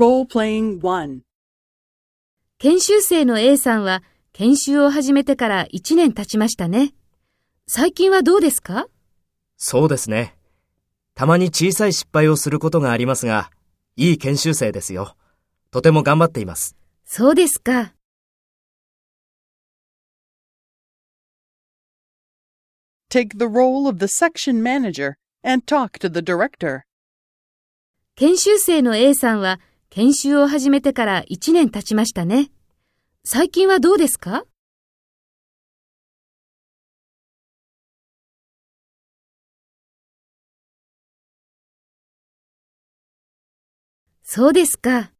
研修生の A さんは研修を始めてから1年経ちましたね。最近はどうですか？そうですね。たまに小さい失敗をすることがありますが、いい研修生ですよ。とても頑張っています。そうですか。Take the role of the section manager and talk to the director. 研修生の A さんは研修を始めてから1年経ちましたね。最近はどうですか？そうですか。